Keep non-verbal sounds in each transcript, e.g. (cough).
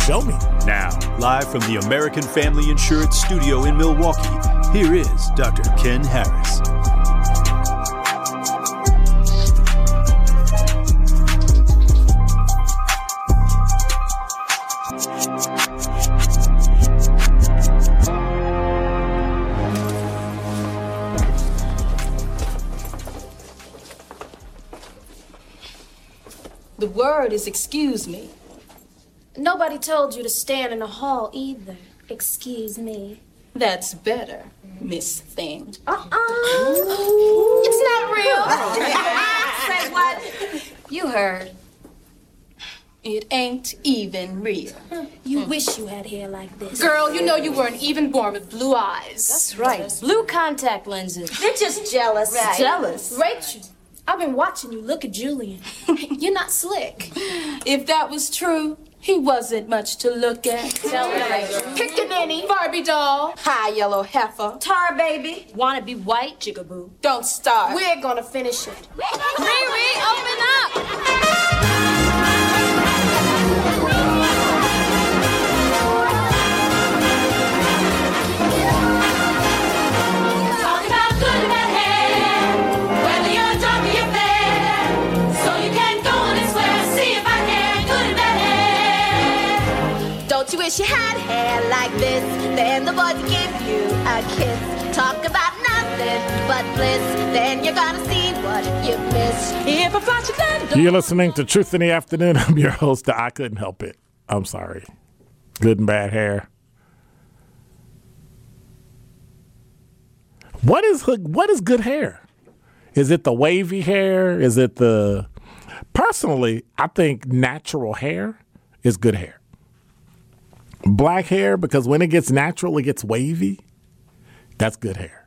show me. Now, live from the American Family Insurance Studio in Milwaukee, here is Dr. Ken Harris. The word is excuse me. Nobody told you to stand in the hall either. Excuse me. That's better, Miss Thing. Uh-uh. it's not real. (laughs) Say what? You heard. It ain't even real. You wish you had hair like this. Girl, you know you weren't even born with blue eyes. That's right. Blue contact lenses. They're just jealous. Right. Jealous. Rachel, I've been watching you look at Julian. (laughs) You're not slick. If that was true, he wasn't much to look at. Tell me, Rachel. Pickaninny. Barbie doll. High yellow heifer. Tar baby. Wanna be white, jigaboo. Don't start. We're gonna finish it. Riri, open up. You're listening to Truth in the Afternoon. (laughs) I'm your host. I couldn't help it. I'm sorry. Good and bad hair. What is what is good hair? Is it the wavy hair? Is it the Personally, I think natural hair is good hair. Black hair because when it gets natural it gets wavy. That's good hair.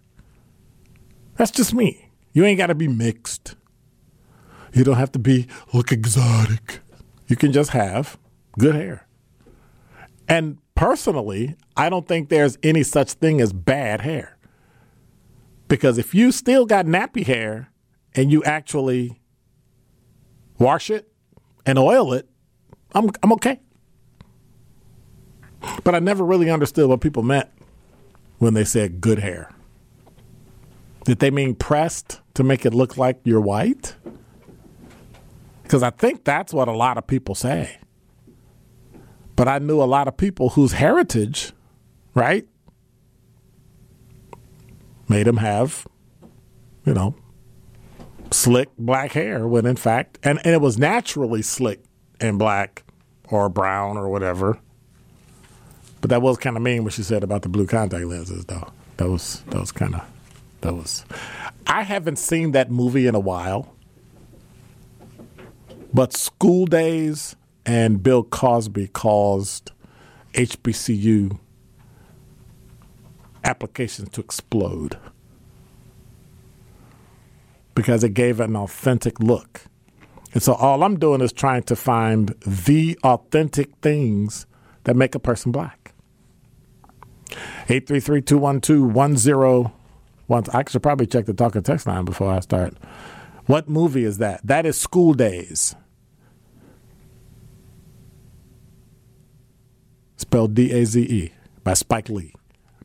That's just me. You ain't got to be mixed. You don't have to be look exotic. You can just have good hair. And personally, I don't think there's any such thing as bad hair. Because if you still got nappy hair and you actually wash it and oil it, I'm I'm okay. But I never really understood what people meant when they said good hair. Did they mean pressed to make it look like you're white? Because I think that's what a lot of people say. But I knew a lot of people whose heritage, right, made them have, you know, slick black hair when in fact, and, and it was naturally slick and black or brown or whatever. But that was kind of mean what she said about the blue contact lenses, though. That was that was kind of that was. I haven't seen that movie in a while, but School Daze and Bill Cosby caused HBCU applications to explode because it gave an authentic look. And so all I'm doing is trying to find the authentic things that make a person black. 833-212-10 I should probably check the talk and text line before I start What movie is that? That is School Daze. Spelled D A Z E by Spike Lee.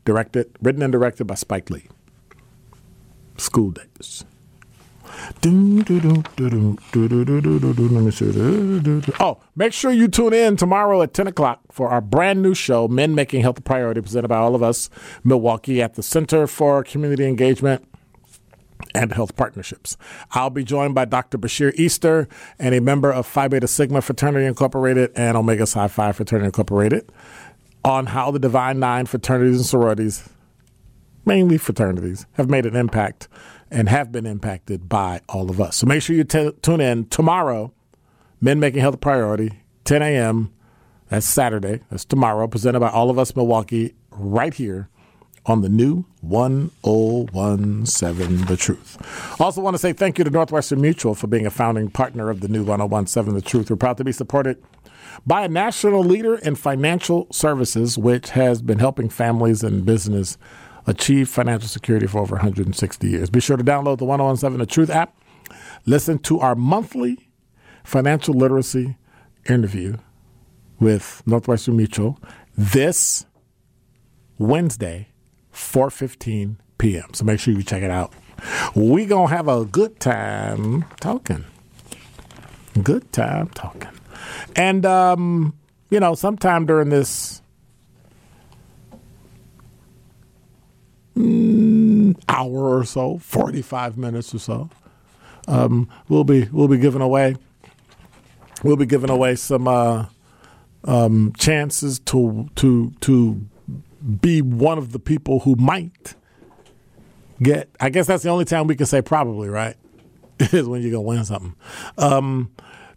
Directed, written and directed by Spike Lee. School Daze. Oh, make sure you tune in tomorrow at 10 o'clock for our brand new show, Men Making Health a Priority, presented by all of us, Milwaukee, at the Center for Community Engagement and Health Partnerships. I'll be joined by Dr. Bashir Easter and a member of Phi Beta Sigma Fraternity Incorporated and Omega Psi Phi Fraternity Incorporated on how the Divine Nine fraternities and sororities, mainly fraternities, have made an impact and have been impacted by all of us. So make sure you t- tune in tomorrow, Men Making Health a Priority, 10 a.m. That's Saturday. That's tomorrow, presented by all of us Milwaukee, right here on the new 1017 The Truth. Also, want to say thank you to Northwestern Mutual for being a founding partner of the new 1017 The Truth. We're proud to be supported by a national leader in financial services, which has been helping families and business achieve financial security for over 160 years. Be sure to download the 1017 The Truth app. Listen to our monthly financial literacy interview with Northwestern Mutual this Wednesday, 4:15 p.m. So make sure you check it out. We gonna have a good time talking. Good time talking. And um, you know, sometime during this mm, hour or so, 45 minutes or so, um, we'll be we'll be giving away we'll be giving away some uh, um, chances to to to be one of the people who might get. I guess that's the only time we can say probably right (laughs) is when you're gonna win something. Um,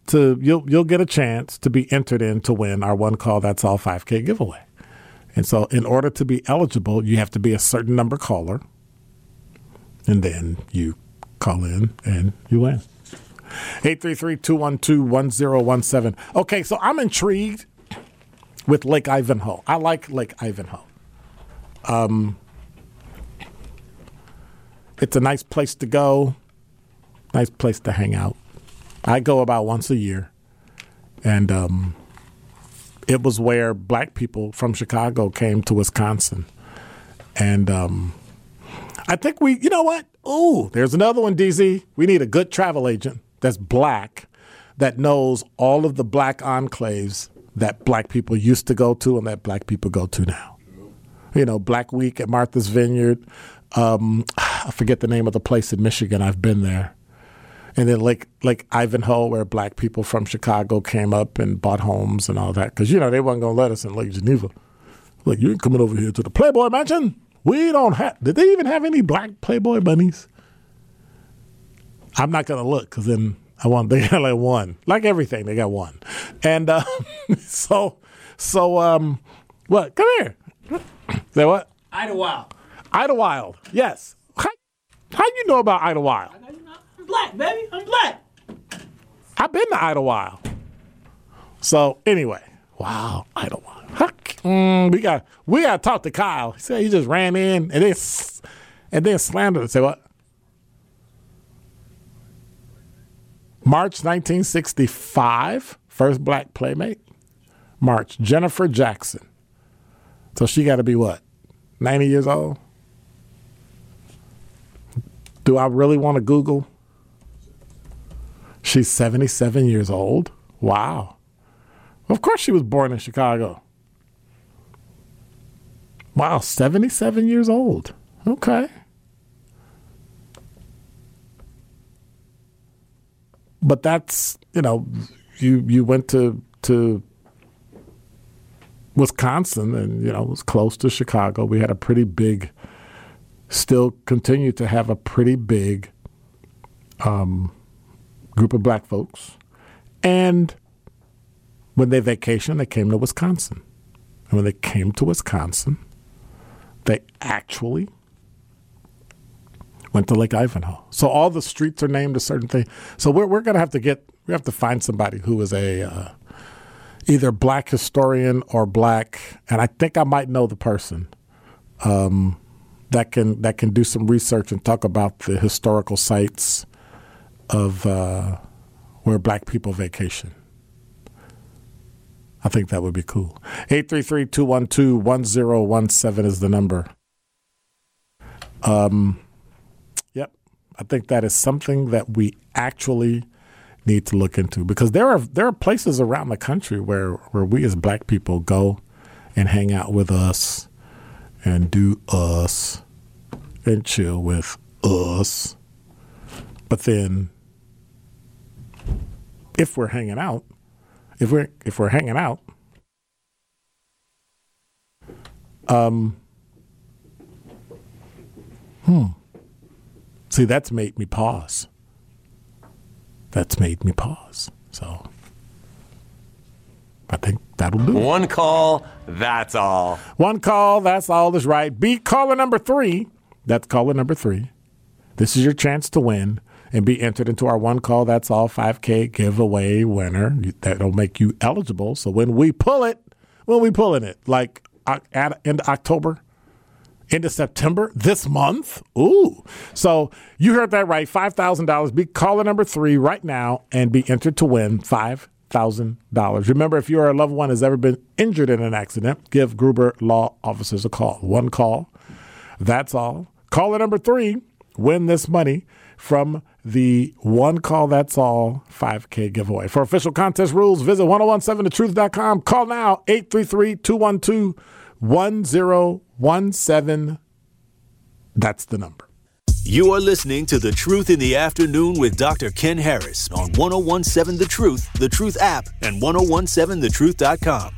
to you'll you'll get a chance to be entered in to win our one call that's all 5K giveaway. And so, in order to be eligible, you have to be a certain number caller, and then you call in and you win. 833-212-1017. Okay, so I'm intrigued with Lake Ivanhoe. I like Lake Ivanhoe. Um, it's a nice place to go, nice place to hang out. I go about once a year, and um, it was where black people from Chicago came to Wisconsin. And um, I think we, you know what? Oh, there's another one, DZ. We need a good travel agent that's black that knows all of the black enclaves that black people used to go to and that black people go to now. You know, Black Week at Martha's Vineyard. Um, I forget the name of the place in Michigan. I've been there. And then Lake Lake Ivanhoe, where black people from Chicago came up and bought homes and all that, because you know they weren't gonna let us in Lake Geneva. Like you ain't coming over here to the Playboy Mansion. We don't have. Did they even have any black Playboy bunnies? I'm not gonna look because then I want (laughs) they got like one, like everything they got one, and uh, (laughs) so so um, what? Come here. Say what? Idlewild. Idlewild. Yes. How, how you know about Idlewild? I'm black, baby. I'm black. I've been to Idlewild. So anyway, wow, Idlewild. Huck. Mm, we got we got to talk to Kyle. He said he just ran in and then and then slammed it. Say what? March 1965, first black playmate. March, Jennifer Jackson. So she got to be what? 90 years old? Do I really want to Google? She's 77 years old. Wow. Of course, she was born in Chicago. Wow, 77 years old. Okay. But that's, you know, you you went to to Wisconsin and you know, it was close to Chicago. We had a pretty big still continue to have a pretty big um, group of black folks. And when they vacationed, they came to Wisconsin. And when they came to Wisconsin, they actually went to Lake Ivanhoe. So all the streets are named a certain thing. So we're, we're going to have to get, we have to find somebody who is a uh, either black historian or black, and I think I might know the person um, that can that can do some research and talk about the historical sites of uh, where black people vacation. I think that would be cool. 833 212 1017 is the number. Um, yep. I think that is something that we actually need to look into because there are there are places around the country where, where we as black people go and hang out with us and do us and chill with us. But then if we're hanging out, if we're if we're hanging out, um, hmm. See, that's made me pause. That's made me pause. So I think that'll do. One call, that's all. One call, that's all is right. Beat caller number three. That's caller number three. This is your chance to win and be entered into our one call, that's all 5K giveaway winner. That'll make you eligible. So when we pull it, when we pulling it, like at end of October, into September this month. Ooh. So you heard that right. $5,000. Be caller number three right now and be entered to win $5,000. Remember, if your loved one has ever been injured in an accident, give Gruber Law Offices a call. One call. That's all. Caller number three, win this money from the One Call That's All 5K giveaway. For official contest rules, visit 1017thetruth.com. Call now 833 212 1017. That's the number. You are listening to The Truth in the Afternoon with Dr. Ken Harris on 1017 The Truth, The Truth app, and 1017thetruth.com.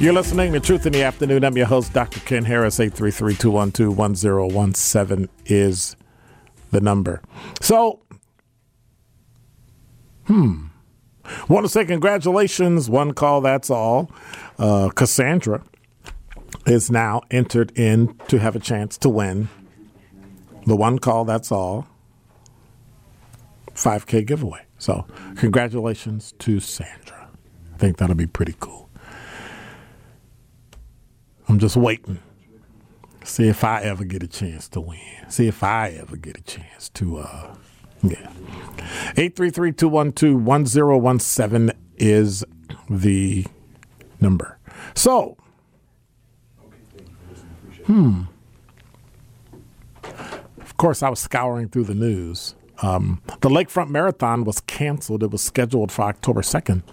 You're listening to Truth in the Afternoon. I'm your host, Dr. Ken Harris. 833-212-1017 is the number. So, hmm. Want to say congratulations. One call, that's all. Uh, Cassandra is now entered in to have a chance to win the one call, that's all 5K giveaway. So, congratulations to Sandra. I think that'll be pretty cool. I'm just waiting. See if I ever get a chance to win. See if I ever get a chance to uh yeah. 833-212-1017 is the number. So, hmm. Of course, I was scouring through the news. Um, the Lakefront Marathon was canceled. It was scheduled for October 2nd.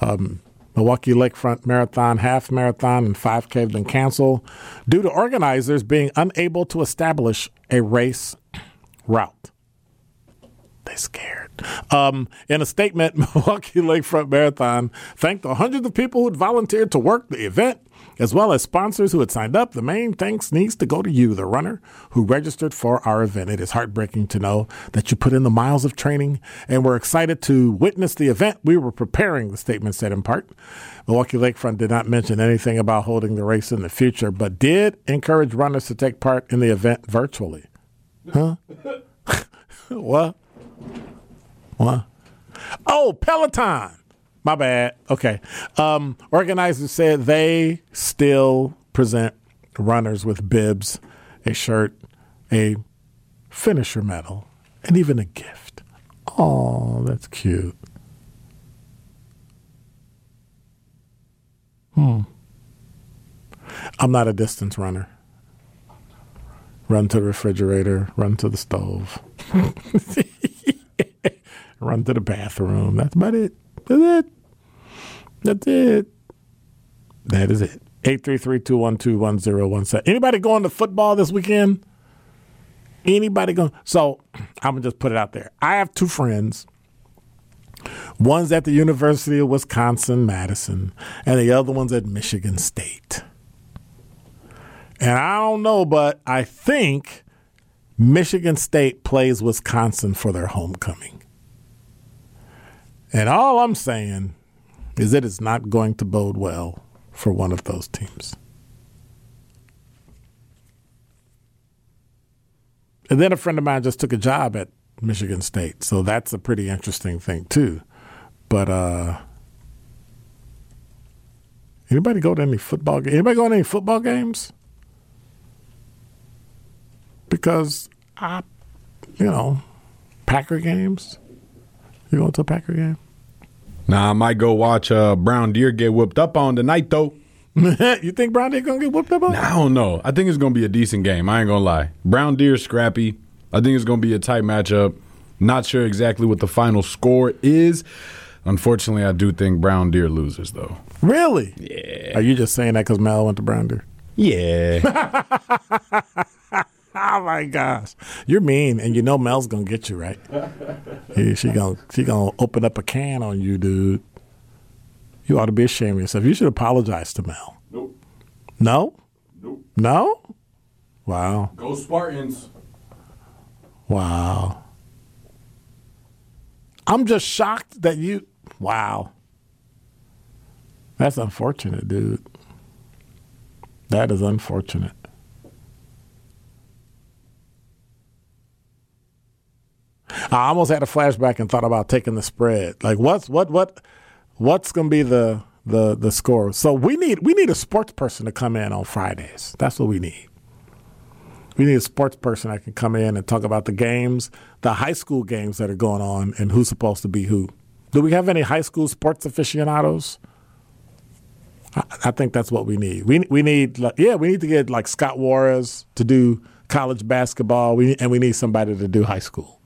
Um, Milwaukee Lakefront Marathon, Half Marathon, and 5K have been canceled due to organizers being unable to establish a race route. They scared. Um, in a statement, (laughs) Milwaukee Lakefront Marathon thanked the hundreds of people who had volunteered to work the event, as well as sponsors who had signed up. The main thanks needs to go to you, the runner who registered for our event. It is heartbreaking to know that you put in the miles of training, and we're excited to witness the event we were preparing. The statement said in part. Milwaukee Lakefront did not mention anything about holding the race in the future, but did encourage runners to take part in the event virtually. Huh? (laughs) what? What? Oh, Peloton. My bad. Okay. Um, organizers said they still present runners with bibs, a shirt, a finisher medal, and even a gift. Oh, that's cute. Hmm. I'm not a distance runner. Run to the refrigerator, run to the stove, (laughs) run to the bathroom. That's about it. That's it. That's it. That is it. 833-212-1017. Anybody going to football this weekend? Anybody going? So (clears throat) I'm gonna just put it out there. I have two friends. One's at the University of Wisconsin Madison, and the other one's at Michigan State. And I don't know, but I think Michigan State plays Wisconsin for their homecoming. And all I'm saying is it is not going to bode well for one of those teams. And then a friend of mine just took a job at Michigan State, so that's a pretty interesting thing too. But uh anybody go to any football? ga- Anybody go to any football games? Because I, you know, Packer games. You going to a Packer game? Nah, I might go watch uh, Brown Deer get whooped up on tonight though. (laughs) you think Brown Deer gonna get whooped up on? I don't know. I think it's gonna be a decent game. I ain't gonna lie. Brown Deer scrappy. I think it's gonna be a tight matchup. Not sure exactly what the final score is. Unfortunately, I do think Brown Deer loses though. Really? Yeah. Are you just saying that because Mel went to Brown Deer? Yeah. (laughs) Oh my gosh, you're mean, and you know Mel's gonna get you right. He- she gonna she gonna open up a can on you, dude. You ought to be ashamed of yourself. You should apologize to Mel. Nope. No. Nope. No. Wow. Go Spartans. Wow. I'm just shocked that you. Wow. That's unfortunate, dude. That is unfortunate. I almost had a flashback and thought about taking the spread. Like, what's what what what's going to be the the the score? So we need we need a sports person to come in on Fridays. That's what we need. We need a sports person that can come in and talk about the games, the high school games that are going on, and who's supposed to be who. Do we have any high school sports aficionados? I, think that's what we need. We we need yeah, we need to get like Scott Juarez to do college basketball. We and we need somebody to do high school.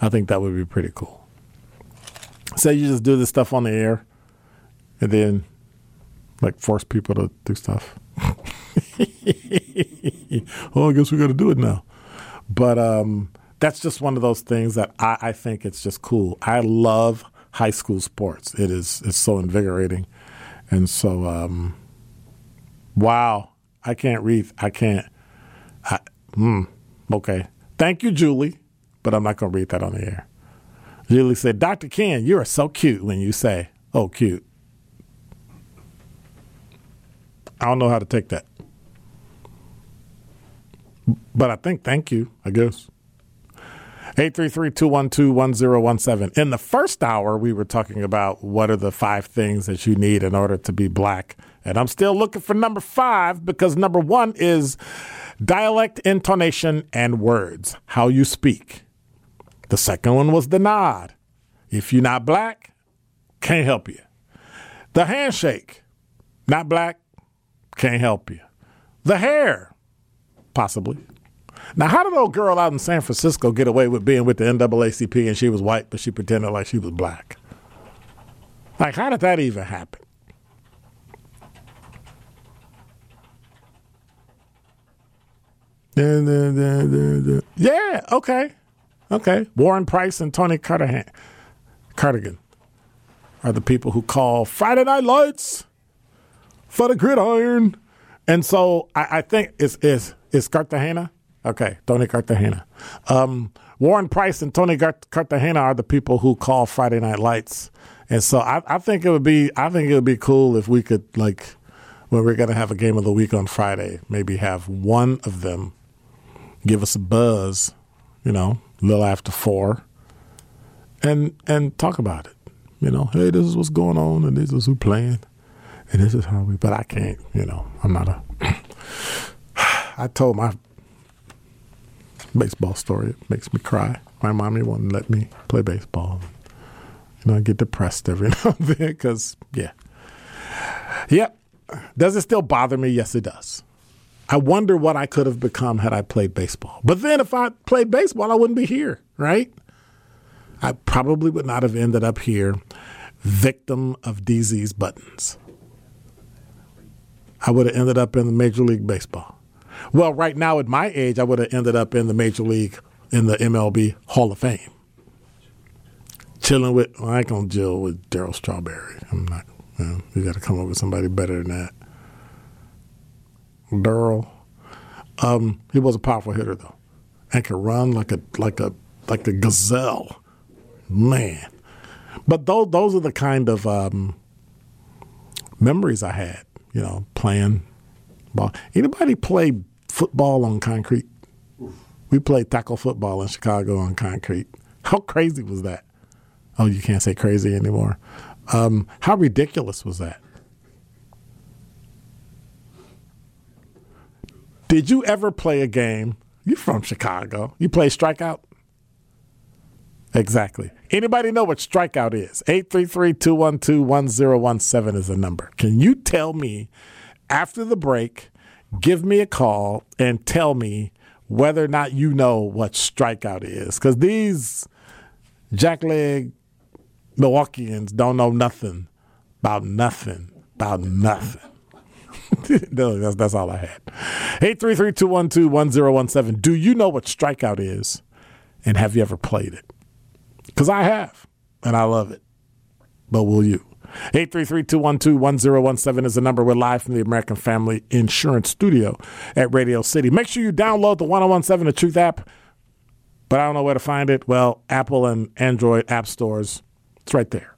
I think that would be pretty cool. So you just do this stuff on the air, and then like force people to do stuff. (laughs) oh, I guess we got to do it now. But um, that's just one of those things that I, I think it's just cool. I love high school sports. It is it's so invigorating, and so um, wow, I can't read. I can't. I, hmm, okay, thank you, Julie, but I'm not going to read that on the air. Julie said, "Dr. Ken, you are so cute when you say, oh, cute.'" I don't know how to take that. But I think thank you, I guess. 833-212-1017. In the first hour, we were talking about what are the five things that you need in order to be black. And I'm still looking for number five because number one is dialect, intonation, and words, how you speak. The second one was the nod. If you're not black, can't help you. The handshake, not black, can't help you. The hair, possibly. Now, how did old girl out in San Francisco get away with being with the NAACP and she was white, but she pretended like she was black? Like, how did that even happen? Yeah, okay. Okay. Warren Price and Tony Cardigan, Cardigan are the people who call Friday Night Lights for the gridiron. And so I, I think it's is is Cartagena. Okay, Tony Cartagena. Um, Warren Price and Tony Cartagena are the people who call Friday Night Lights. And so I, I think it would be I think it would be cool if we could like when we're gonna have a game of the week on Friday, maybe have one of them give us a buzz, you know, a little after four, and and talk about it. You know, hey, this is what's going on, and this is who playing, and this is how we. But I can't. You know, I'm not a. (sighs) I told my baseball story. It makes me cry. My mommy wouldn't let me play baseball. You know, I get depressed every (laughs) now and then because, yeah. Yep. Does it still bother me? Yes, it does. I wonder what I could have become had I played baseball. But then if I played baseball, I wouldn't be here, right? I probably would not have ended up here, victim of DZ's buttons. I would have ended up in the Major League Baseball. Well, right now at my age, I would have ended up in the Major League, in the MLB Hall of Fame. Chilling with, well, I ain't gonna chill with Darryl Strawberry. I'm not, you, know, you got to come up with somebody better than that. Darryl, um, he was a powerful hitter though, and could run like a like a like a gazelle, man. But those those are the kind of um, memories I had you know, playing ball. Anybody play football on concrete? We played tackle football in Chicago on concrete. How crazy was that? Oh, you can't say crazy anymore. Um, how ridiculous was that? Did you ever play a game? You're from Chicago? You play strikeout? Exactly. Anybody know what strikeout is? 833-212-1017 is the number. Can you tell me after the break, give me a call and tell me whether or not you know what strikeout is? Because these jackleg Milwaukeeans don't know nothing about nothing about nothing. (laughs) no, that's, that's all I had. 833-212-1017. Do you know what strikeout is? And have you ever played it? Because I have, and I love it. But will you? 833-212-1017 is the number. We're live from the American Family Insurance Studio at Radio City. Make sure you download the 1017 The Truth app. But I don't know where to find it. Well, Apple and Android app stores. It's right there.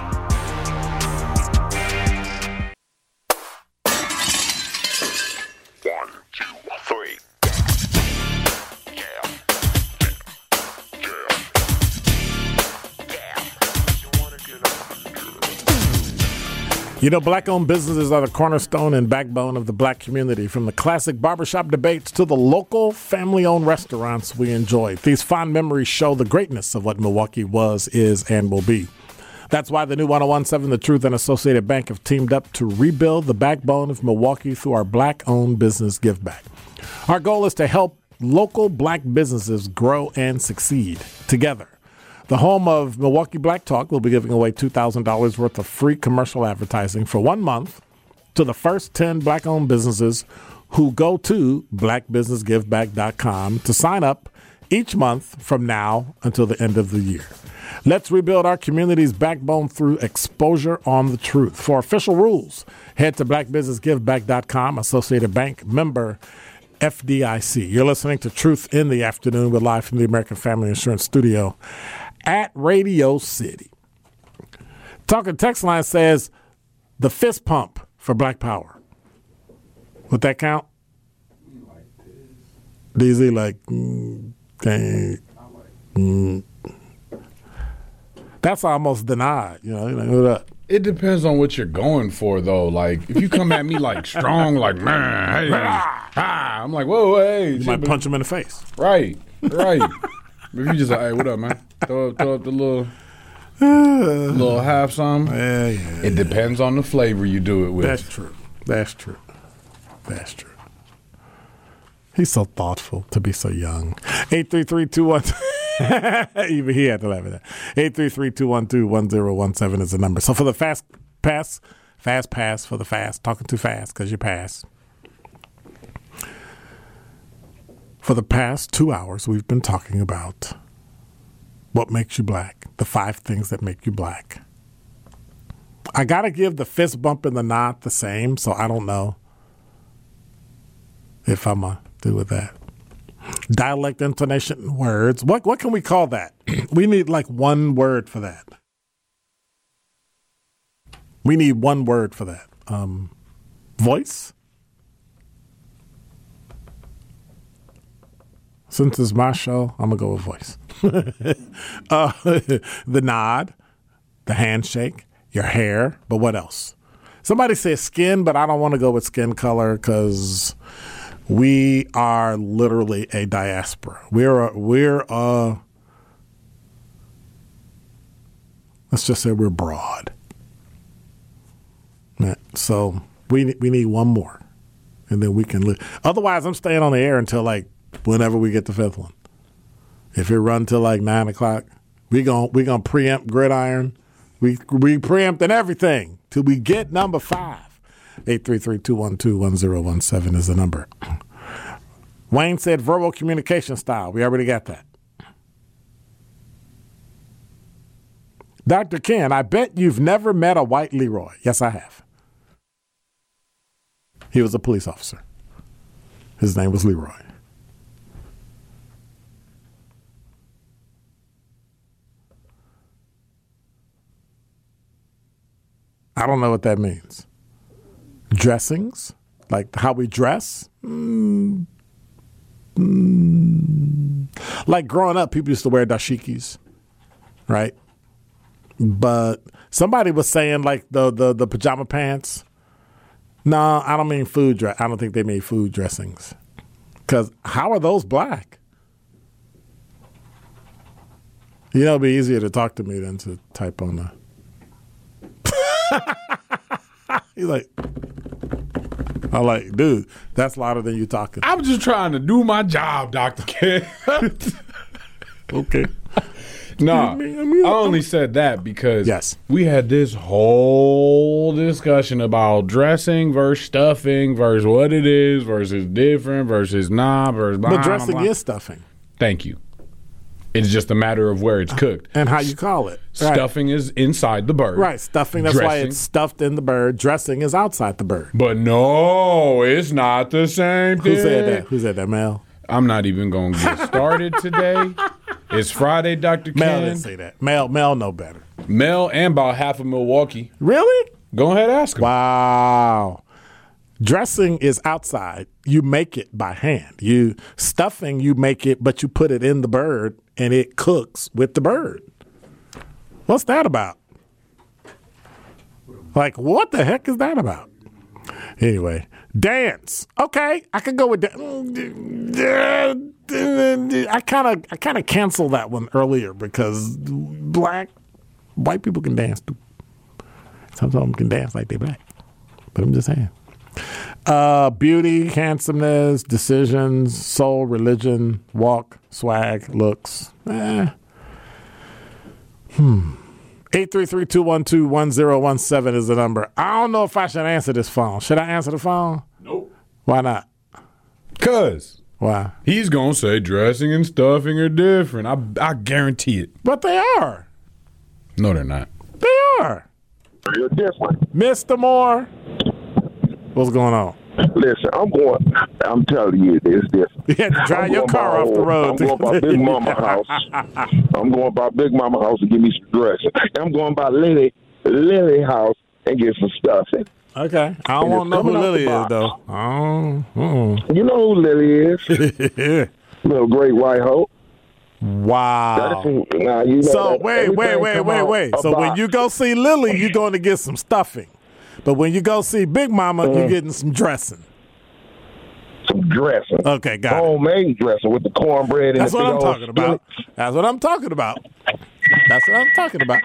You know, black owned businesses are the cornerstone and backbone of the black community. From the classic barbershop debates to the local family owned restaurants we enjoy. These fond memories show the greatness of what Milwaukee was, is, and will be. That's why the new 1017 The Truth and Associated Bank have teamed up to rebuild the backbone of Milwaukee through our black owned business give back. Our goal is to help local black businesses grow and succeed together. The home of Milwaukee Black Talk will be giving away $2,000 worth of free commercial advertising for one month to the first 10 black owned businesses who go to blackbusinessgiveback.com to sign up each month from now until the end of the year. Let's rebuild our community's backbone through exposure on the truth. For official rules, head to blackbusinessgiveback.com, Associated Bank member FDIC. You're listening to Truth in the Afternoon. We're live from the American Family Insurance Studio at Radio City. Talking text line says the fist pump for Black Power. Would that count? DZ like, mm, dang, mm. that's almost denied. You know, like, what up? It depends on what you're going for, though. Like, if you come at me like strong, like (laughs) man, hey, ah, I'm like, whoa, hey, You might punch him in the face. Right, right. If you just like, hey, what up, man? Throw up, throw up the little, (sighs) little half some. Yeah, yeah. It depends on the flavor you do it with. That's true. That's true. That's true. He's so thoughtful to be so young. 833 (laughs) Even he had to laugh at that. 833-212-1017 is the number. So for the fast pass, fast pass for the fast, talking too fast because you pass. For the past two hours, we've been talking about what makes you black, the five things that make you black. I got to give the fist bump and the nod the same, so I don't know if I'm going to do with that. Dialect, intonation, words. What, what can we call that? (clears throat) we need like one word for that. We need one word for that. Um, voice? Since it's my show, I'm to go with voice. (laughs) uh, (laughs) the nod, the handshake, your hair, but what else? Somebody says skin, but I don't want to go with skin color because we are literally a diaspora. We're a, we're a, let's just say we're broad. So we we need one more, and then we can live. Otherwise, I'm staying on the air until like whenever we get the fifth one. If it run till like nine o'clock, we gon' we gonna preempt gridiron. We we preempting everything till we get number five. 833-212-1017 is the number. Wayne said verbal communication style. We already got that. Dr. Ken, I bet you've never met a white Leroy. Yes, I have. He was a police officer. His name was Leroy. I don't know what that means. Dressings, like how we dress. Mm, mm. Like growing up, people used to wear dashikis, right? But somebody was saying like the the, the pajama pants. No, I don't mean food dress. I don't think they made food dressings. Because how are those black? You know, it'd be easier to talk to me than to type on the. (laughs) He's like, I'm like, dude, that's louder than you talking. I'm just trying to do my job, Doctor Ken. (laughs) okay. (laughs) No, me- I only said that because Yes. we had this whole discussion about dressing versus stuffing versus what it is versus different versus not versus. Blah, But blah, dressing blah. is stuffing Thank you. It's just a matter of where it's cooked. and how you call it. Right. Stuffing is inside the bird. Right, stuffing. That's why it's stuffed in the bird. Dressing is outside the bird. But no, it's not the same thing. Who said that? Who said that, Mel? I'm not even going to get started today. (laughs) It's Friday, Dr. Mel Ken. didn't say that. Mel, Mel know better. Mel and about half of Milwaukee. Really? Go ahead, ask him. Wow. Dressing is outside. You make it by hand. You stuffing, you make it, but you put it in the bird and it cooks with the bird. What's that about? Like, what the heck is that about? Anyway, dance. Okay, I could go with that. I kind of, I kind of canceled that one earlier because black, white people can dance too. Some of them can dance like they black. But I'm just saying. Uh, beauty, handsomeness, decisions, soul, religion, walk, swag, looks. Eh. Hmm. 833-212-1017 is the number. I don't know if I should answer this phone. Should I answer the phone? Nope. Why not? Cuz Why? he's going to say dressing and stuffing are different. I, I guarantee it. But they are. No, they're not. They are. You're different. Mr. Moore. What's going on? Listen, I'm going. I'm telling you. (laughs) You had to drive your car off the road. I'm going by Big Mama (laughs) house. I'm going by Big Mama house to give me some dressing. I'm going by Lily Lily house and get some stuffing. Okay. I don't want to know who Lily is, though. Oh, uh-uh. You know who Lily is? (laughs) Little great white hope. Wow. Now, you know So wait, wait, wait, wait, wait. So when you go see Lily, you're going to get some stuffing. But when you go see Big Mama, you're uh-huh. getting some dressing. some dressing, Okay, got it. homemade dressing with the cornbread and That's the what I'm talking about. That's what I'm talking about. That's what I'm talking about.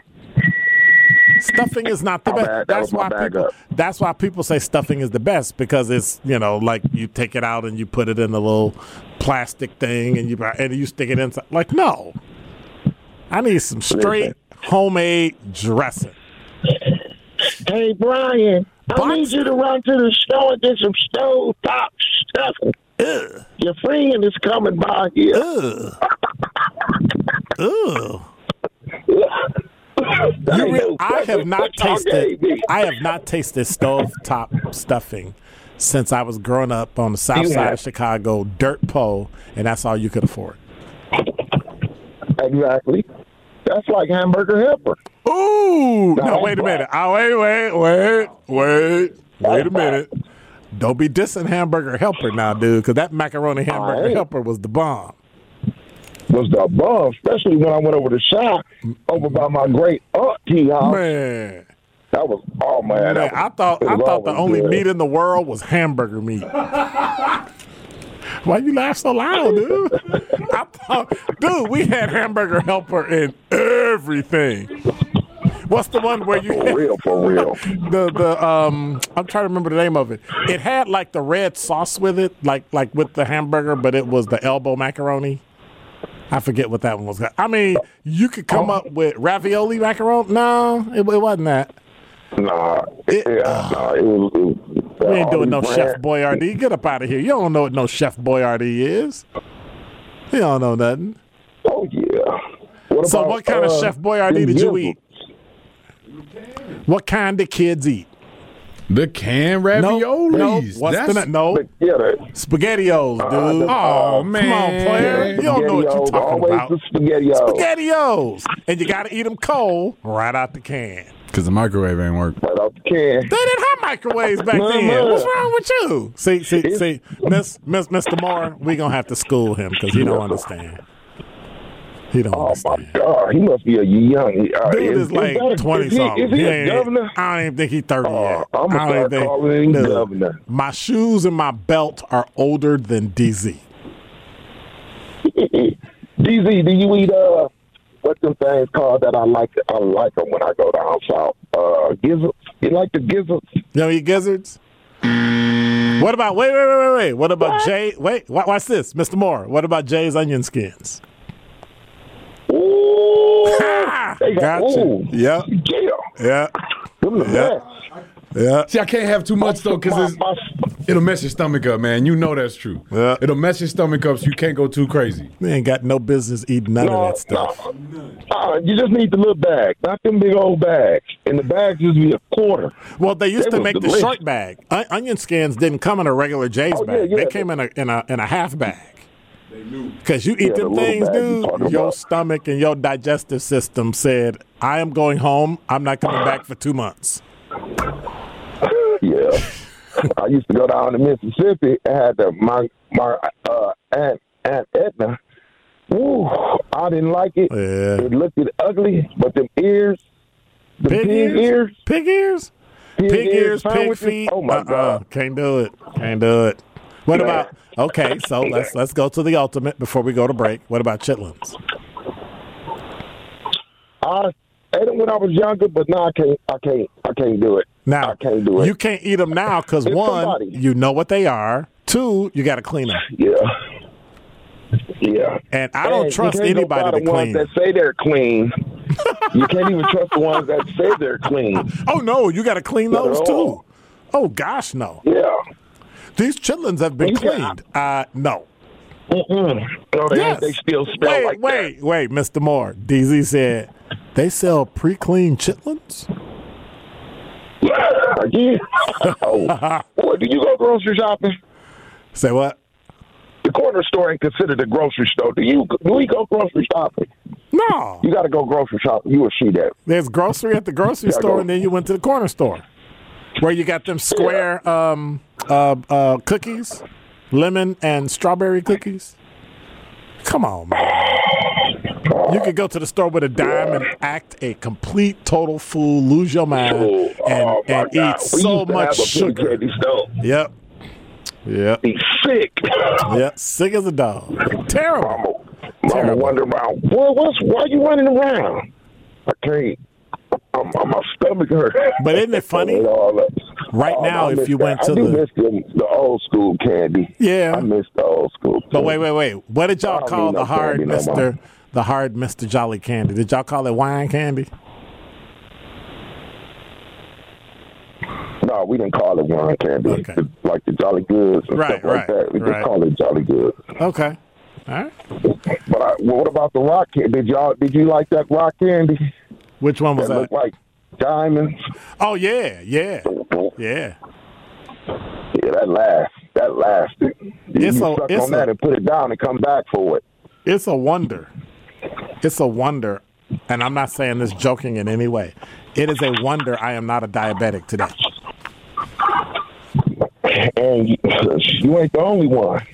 Stuffing is not the best. That That's why people. That's why people say stuffing is the best because it's you know like you take it out and you put it in a little plastic thing and you and you stick it inside. Like no, I need some straight homemade dressing. Hey Brian, I need you to run to the store and get some stove top stuffing. Your friend is coming by here. Ugh. You re- I have not tasted. I have not tasted stove top stuffing since I was growing up on the south side of Chicago, dirt pole, and that's all you could afford. Exactly. That's like hamburger helper. Ooh, no, No, wait a minute. Oh, wait, wait, wait, wait, wait a minute. Don't be dissing hamburger helper now, dude, because that macaroni hamburger helper was the bomb. Was the bomb, especially when I went over to shop over by my great auntie house. Man, That was oh man. man was- I thought I thought the only good. meat in the world was hamburger meat. (laughs) Why you laugh so loud, dude? (laughs) I thought, dude, we had hamburger helper in everything. What's the one where you For real, for real. (laughs) the the um I'm trying to remember the name of it. It had like the red sauce with it, like like with the hamburger, but it was the elbow macaroni. I forget what that one was. I mean, you could come up with ravioli macaroni. No, it, it wasn't that. Nah, It- yeah, nah, it was. It was We ain't doing no all Chef brands. Boyardee. Get up out of here. You don't know what no Chef Boyardee is. You don't know nothing. Oh yeah. What So about, what kind of uh, Chef Boyardee did you eat? What kind did kids eat? The canned No, raviolis. no. What's That's, the no? But, yeah, the, SpaghettiOs, dude. Oh, Come man. on, player. You don't know what you're talking always about. the SpaghettiOs. SpaghettiOs. And you got to eat them cold right out the can. Because the microwave ain't work. Right off the can. They didn't have microwaves back No, then. no. What's wrong with you? See, see, see, Miss, Miss, Mr. Moore, we gonna have to school him because he don't understand. He don't Oh understand. my God, he must be a young. Uh, Dude is like that a- twenty is he, something. Is he, He a governor? I don't even think he's thirty Oh, yet. I'ma start think- calling him Dude, governor. My shoes and my belt are older than DZ. (laughs) DZ, do you eat uh what them things called that I like? I like them when I go down south. Uh, gizzards. You like the gizzards? You know, you gizzards. What about wait, wait, wait, wait, wait? What about Jay? Wait, wa- watch this, Mr. Moore. What about Jay's onion skins? Ooh, they got, Gotcha. ooh, Yep. yeah. Yeah, Them the Yeah. best. Yeah. See, I can't have too much though, because my- it'll mess your stomach up, man. You know that's true. Yeah. It'll mess your stomach up, so you can't go too crazy. They ain't got no business eating none no, of that stuff. no. Uh, you just need the little bag, not them big old bags. And the bags used to be a quarter. Well, they used They to was make the delicious. short bag. On- onion skins didn't come in a regular Jay's Oh, bag. yeah. They came in a in a in a half bag. Because you eat Yeah, the them little things, bag you dude. Your about. stomach and your digestive system said, "I am going home. I'm not coming back for two months." Yeah. I used to go down to Mississippi and had the, my my uh, aunt Aunt Edna. Woo, I didn't like it. Yeah. It looked it ugly, but them ears, the Pig, ears? Pig ears? pig, Pig ears, pig feet. Oh my uh-uh. god! Can't do it. Can't do it. What about? Okay, so (laughs) let's let's go to the ultimate before we go to break. What about chitlins? I ate it when I was younger, but now I can't. I can't. I can't do it. Now I can't do it. You can't eat them now because one, somebody- you know what they are. Two, you got to clean them. yeah. Yeah. And I don't And trust you can't go anybody to the ones clean. that say they're clean. you can't even trust the ones that say they're clean. (laughs) Oh no, you got to clean Not those too. Oh gosh, no. Yeah. These chitlins have been You cleaned. Uh, no. Mm-mm. No, they, Yes. they still smell wait, like wait, wait, Mr. Moore. DZ said they sell pre-cleaned chitlins. (laughs) Again? oh. (laughs) Boy, do you go grocery shopping? Say what? The corner store ain't considered a grocery store. Do you? Do we go grocery shopping? No. You got to go grocery shopping. You will see that. There's grocery at the grocery store, go. and then you went to the corner store, where you got them square um, uh, uh, cookies, lemon and strawberry cookies. Come on, man. You could go to the store with a dime and act a complete total fool, lose your mind, Oh, and, oh, and eat so much have a penny sugar. Yep. Yep. Be sick. Yep. Sick as a dog. Terrible. Mama, Terrible. wonder around. Boy, what's why you running around? I can't. I'm, I'm, my stomach hurt. But isn't it funny? And all that. Right Oh, now, I if you that. went I to do the- miss the, the old school candy. Yeah. I miss the old school. Candy. But wait, wait, wait. What did y'all call the hard candy no. Mister, the hard Mister Jolly Candy? Did y'all call it wine candy? No, we didn't call it wine candy. Okay. It's like the Jolly Goods and Right, stuff like right, that. We right. just call it Jolly Goods. Okay. All right. But I, well, what about the rock candy? Did y'all did you like that rock candy? Which one was that that? looked like diamonds. Oh yeah, yeah, yeah. Yeah, that last that lasted. You, It's you a- suck it's on that and put it down and come back for it. It's a wonder. It's a wonder, and I'm not saying this joking in any way. It is a wonder I am not a diabetic today. And you, ain't the only one.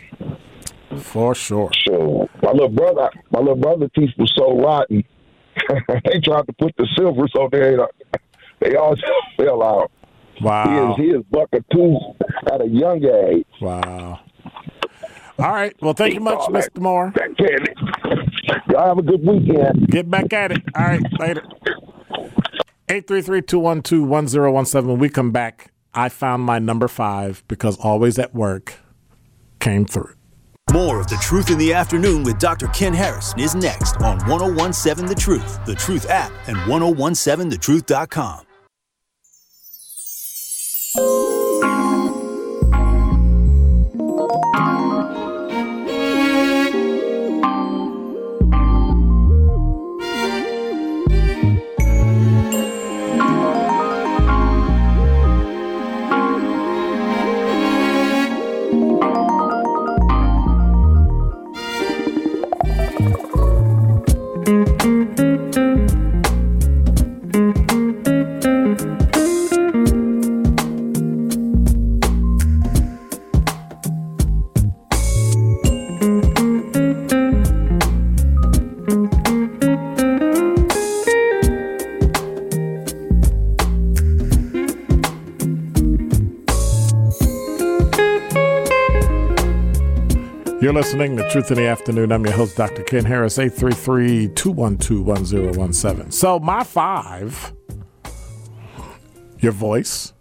For sure. So my little brother, my little brother teeth was so rotten. (laughs) they tried to put the there. and, uh, They all just (laughs) fell out. Wow. He is he is buck a tooth at a young age. Wow. All right. Well, thank you much, Mr. Moore. That. Y'all have a good weekend. Get back at it. All right. Later. 833-212-1017. When we come back, I found my number five because always at work came through. More of The Truth in the Afternoon with Dr. Ken Harris is next on 1017 The Truth, The Truth app, and 1017thetruth.com. You're listening to Truth in the Afternoon. I'm your host, Dr. Ken Harris, 833 212 1017. So, my five, your voice,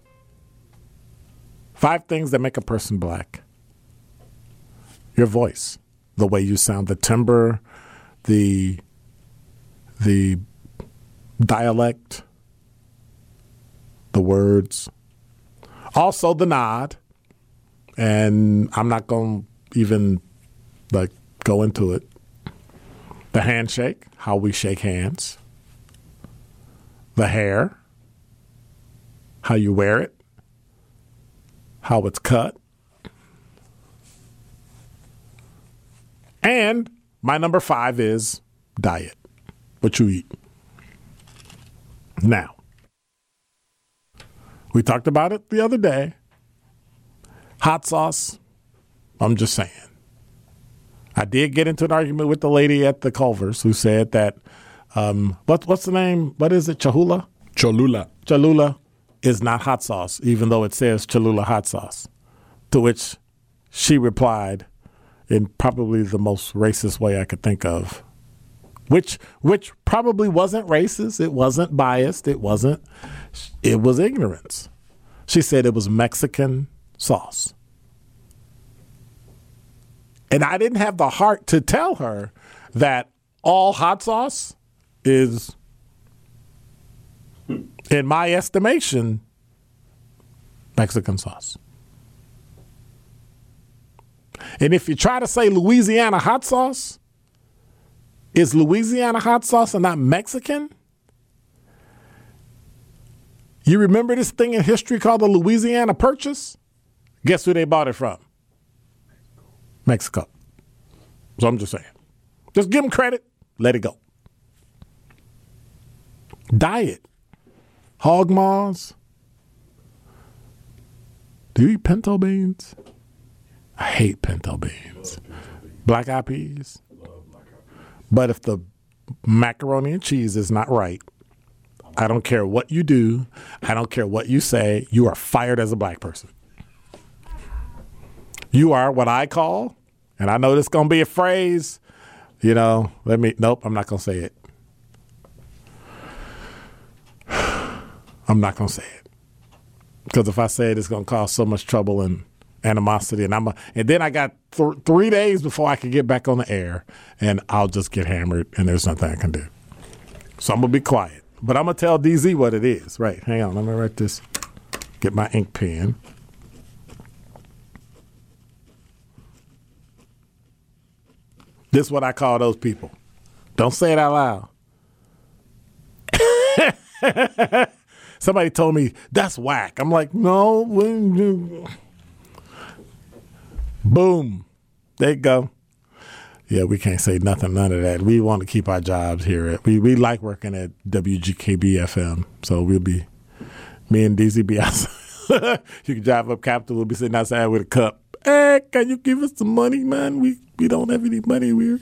five things that make a person black. Your voice, the way you sound, the timbre, the the dialect, the words, also the nod. And I'm not going to even like go into it. The handshake, how we shake hands. The hair, how you wear it, how it's cut. And my number five is diet, what you eat. Now, we talked about it the other day. Hot sauce, I'm just saying. I did get into an argument with the lady at the Culver's who said that, um, what, what's the name? What is it? Cholula? Cholula. Cholula is not hot sauce, even though it says Cholula hot sauce. To which she replied in probably the most racist way I could think of, which which probably wasn't racist. It wasn't biased. It wasn't. It was ignorance. She said it was Mexican sauce. And I didn't have the heart to tell her that all hot sauce is, in my estimation, Mexican sauce. And if you try to say Louisiana hot sauce is Louisiana hot sauce and not Mexican, you remember this thing in history called the Louisiana Purchase? Guess who they bought it from? Mexico. So I'm just saying. Just give them credit, let it go. Diet. Hog maws. Do you eat pinto beans? I hate pinto beans. Black eyed peas. But if the macaroni and cheese is not right, I don't care what you do. I don't care what you say. You are fired as a black person. You are what I call, and I know this is going to be a phrase, you know, let me, nope, I'm not going to say it. (sighs) I'm not going to say it. Because if I say it, it's going to cause so much trouble and animosity. And I'm a, and then I got th- three days before I can get back on the air, and I'll just get hammered, and there's nothing I can do. So I'm going to be quiet. But I'm going to tell DZ what it is. Right, hang on, let me write this. Get my ink pen. This is what I call those people. Don't say it out loud. (laughs) Somebody told me that's whack. I'm like, no. Boom. There you go. Yeah, we can't say nothing, none of that. We want to keep our jobs here. We we like working at WGKB FM, so we'll be me and DZ be (laughs) outside. you can drive up Capitol. We'll be sitting outside with a cup. Hey, can you give us some money, man? We we don't have any money. We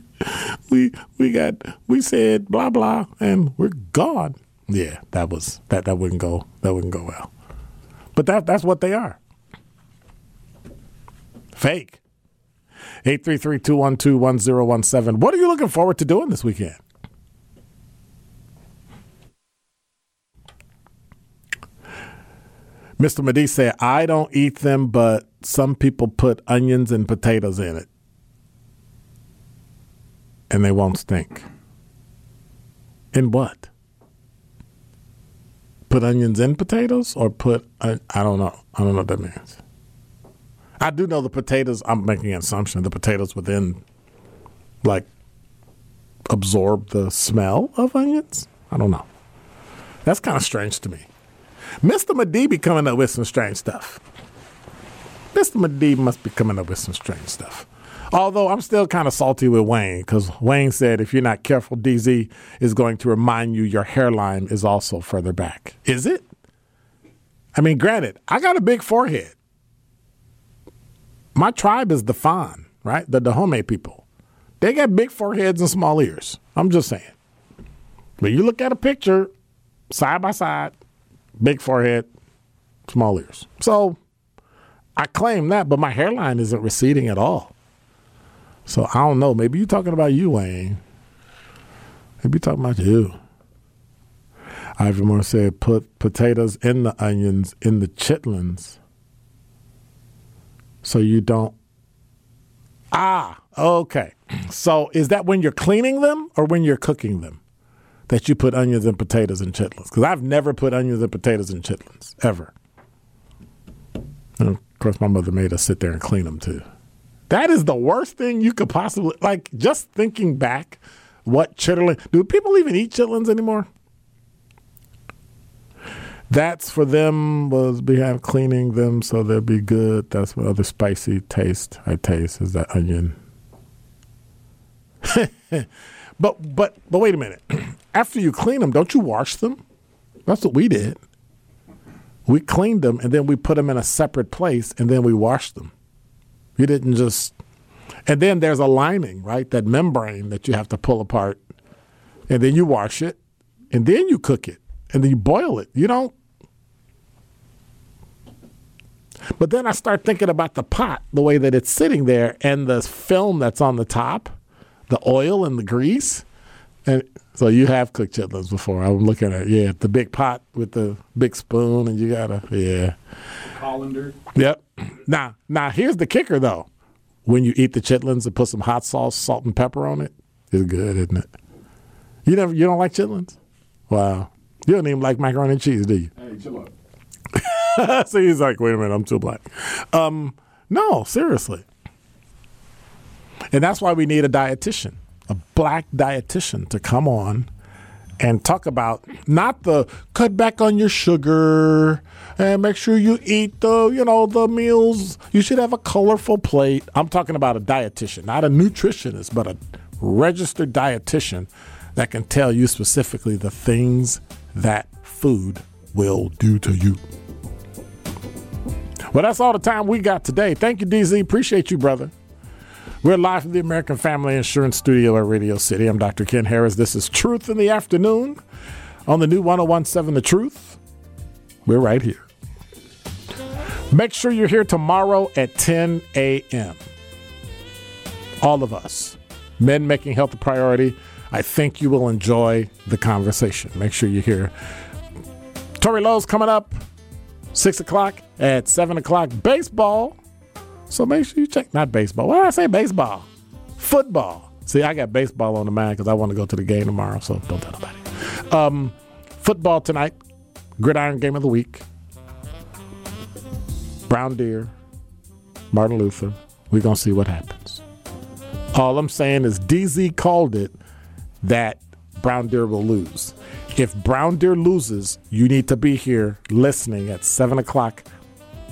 we we got we said blah blah, and we're gone. Yeah, that was that that wouldn't go that wouldn't go well. But that that's what they are. Fake. 833-212-1017. What are you looking forward to doing this weekend? Mr. Madi said, I don't eat them, but some people put onions and potatoes in it. And they won't stink. In what? Put onions in potatoes or put, I, don't know. I don't know what that means. I do know the potatoes, I'm making an assumption, the potatoes within, like, absorb the smell of onions. I don't know. That's kind of strange to me. Mr. Madi be coming up with some strange stuff. Mr. Madi must be coming up with some strange stuff. Although I'm still kind of salty with Wayne because Wayne said if you're not careful, DZ is going to remind you your hairline is also further back. Is it? I mean, granted, I got a big forehead. My tribe is the Fon, right? The Dahomey people. They got big foreheads and small ears. I'm just saying. When you look at a picture side by side, big forehead, small ears. So I claim that, but my hairline isn't receding at all. So I don't know. Maybe you're talking about you, Wayne. Maybe you're talking about you. Ivan Moore said, put potatoes in the onions in the chitlins so you don't. Ah, okay. So is that when you're cleaning them or when you're cooking them that you put onions and potatoes in chitlins? Because I've never put onions and potatoes in chitlins, ever. Of course, my mother made us sit there and clean them too. That is the worst thing you could possibly like. Just thinking back, what chitlin? Do people even eat chitlins anymore? That's for them was behind cleaning them so they'll be good. That's what other spicy taste I taste is that onion. (laughs) but but but wait a minute. (clears throat) After you clean them, don't you wash them? That's what we did. We cleaned them and then we put them in a separate place and then we washed them. You didn't just. And then there's a lining, right? That membrane that you have to pull apart. And then you wash it. And then you cook it. And then you boil it. You don't. But then I start thinking about the pot, the way that it's sitting there, and the film that's on the top, the oil and the grease. And so you have cooked chitlins before. I'm looking at yeah, the big pot with the big spoon, and you gotta yeah. Colander. Yep. Now, now here's the kicker though. When you eat the chitlins and put some hot sauce, salt and pepper on it, it's good, isn't it? You never, you don't like chitlins? Wow. You don't even like macaroni and cheese, do you? Hey, chill out. (laughs) so he's like, wait a minute, I'm too black. Um, no, seriously. And that's why we need a dietitian, a black dietitian to come on and talk about not the cut back on your sugar and make sure you eat the, you know, the meals. You should have a colorful plate. I'm talking about a dietitian, not a nutritionist, but a registered dietitian that can tell you specifically the things that food will do to you. Well, that's all the time we got today. Thank you, DZ. Appreciate you, brother. We're live from the American Family Insurance Studio at Radio City. I'm Dr. Ken Harris. This is Truth in the Afternoon on the new 1017 The Truth. We're right here. Make sure you're here tomorrow at 10 a.m. All of us, men making health a priority. I think you will enjoy the conversation. Make sure you're here. Tori Lowe's coming up, 6 o'clock at 7 o'clock. Baseball. So make sure you check, not baseball. Why did I say baseball? Football. See, I got baseball on the mind because I want to go to the game tomorrow, so don't tell nobody. Um, football tonight, gridiron game of the week. Brown Deer, Martin Luther. We're going to see what happens. All I'm saying is DZ called it that Brown Deer will lose. If Brown Deer loses, you need to be here listening at 7 o'clock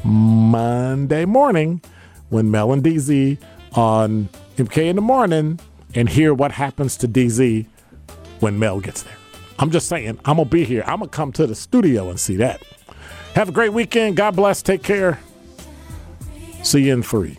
Monday morning when Mel and DZ on MK in the morning and hear what happens to DZ when Mel gets there. I'm just saying, I'm going to be here. I'm going to come to the studio and see that. Have a great weekend. God bless. Take care. See you in three.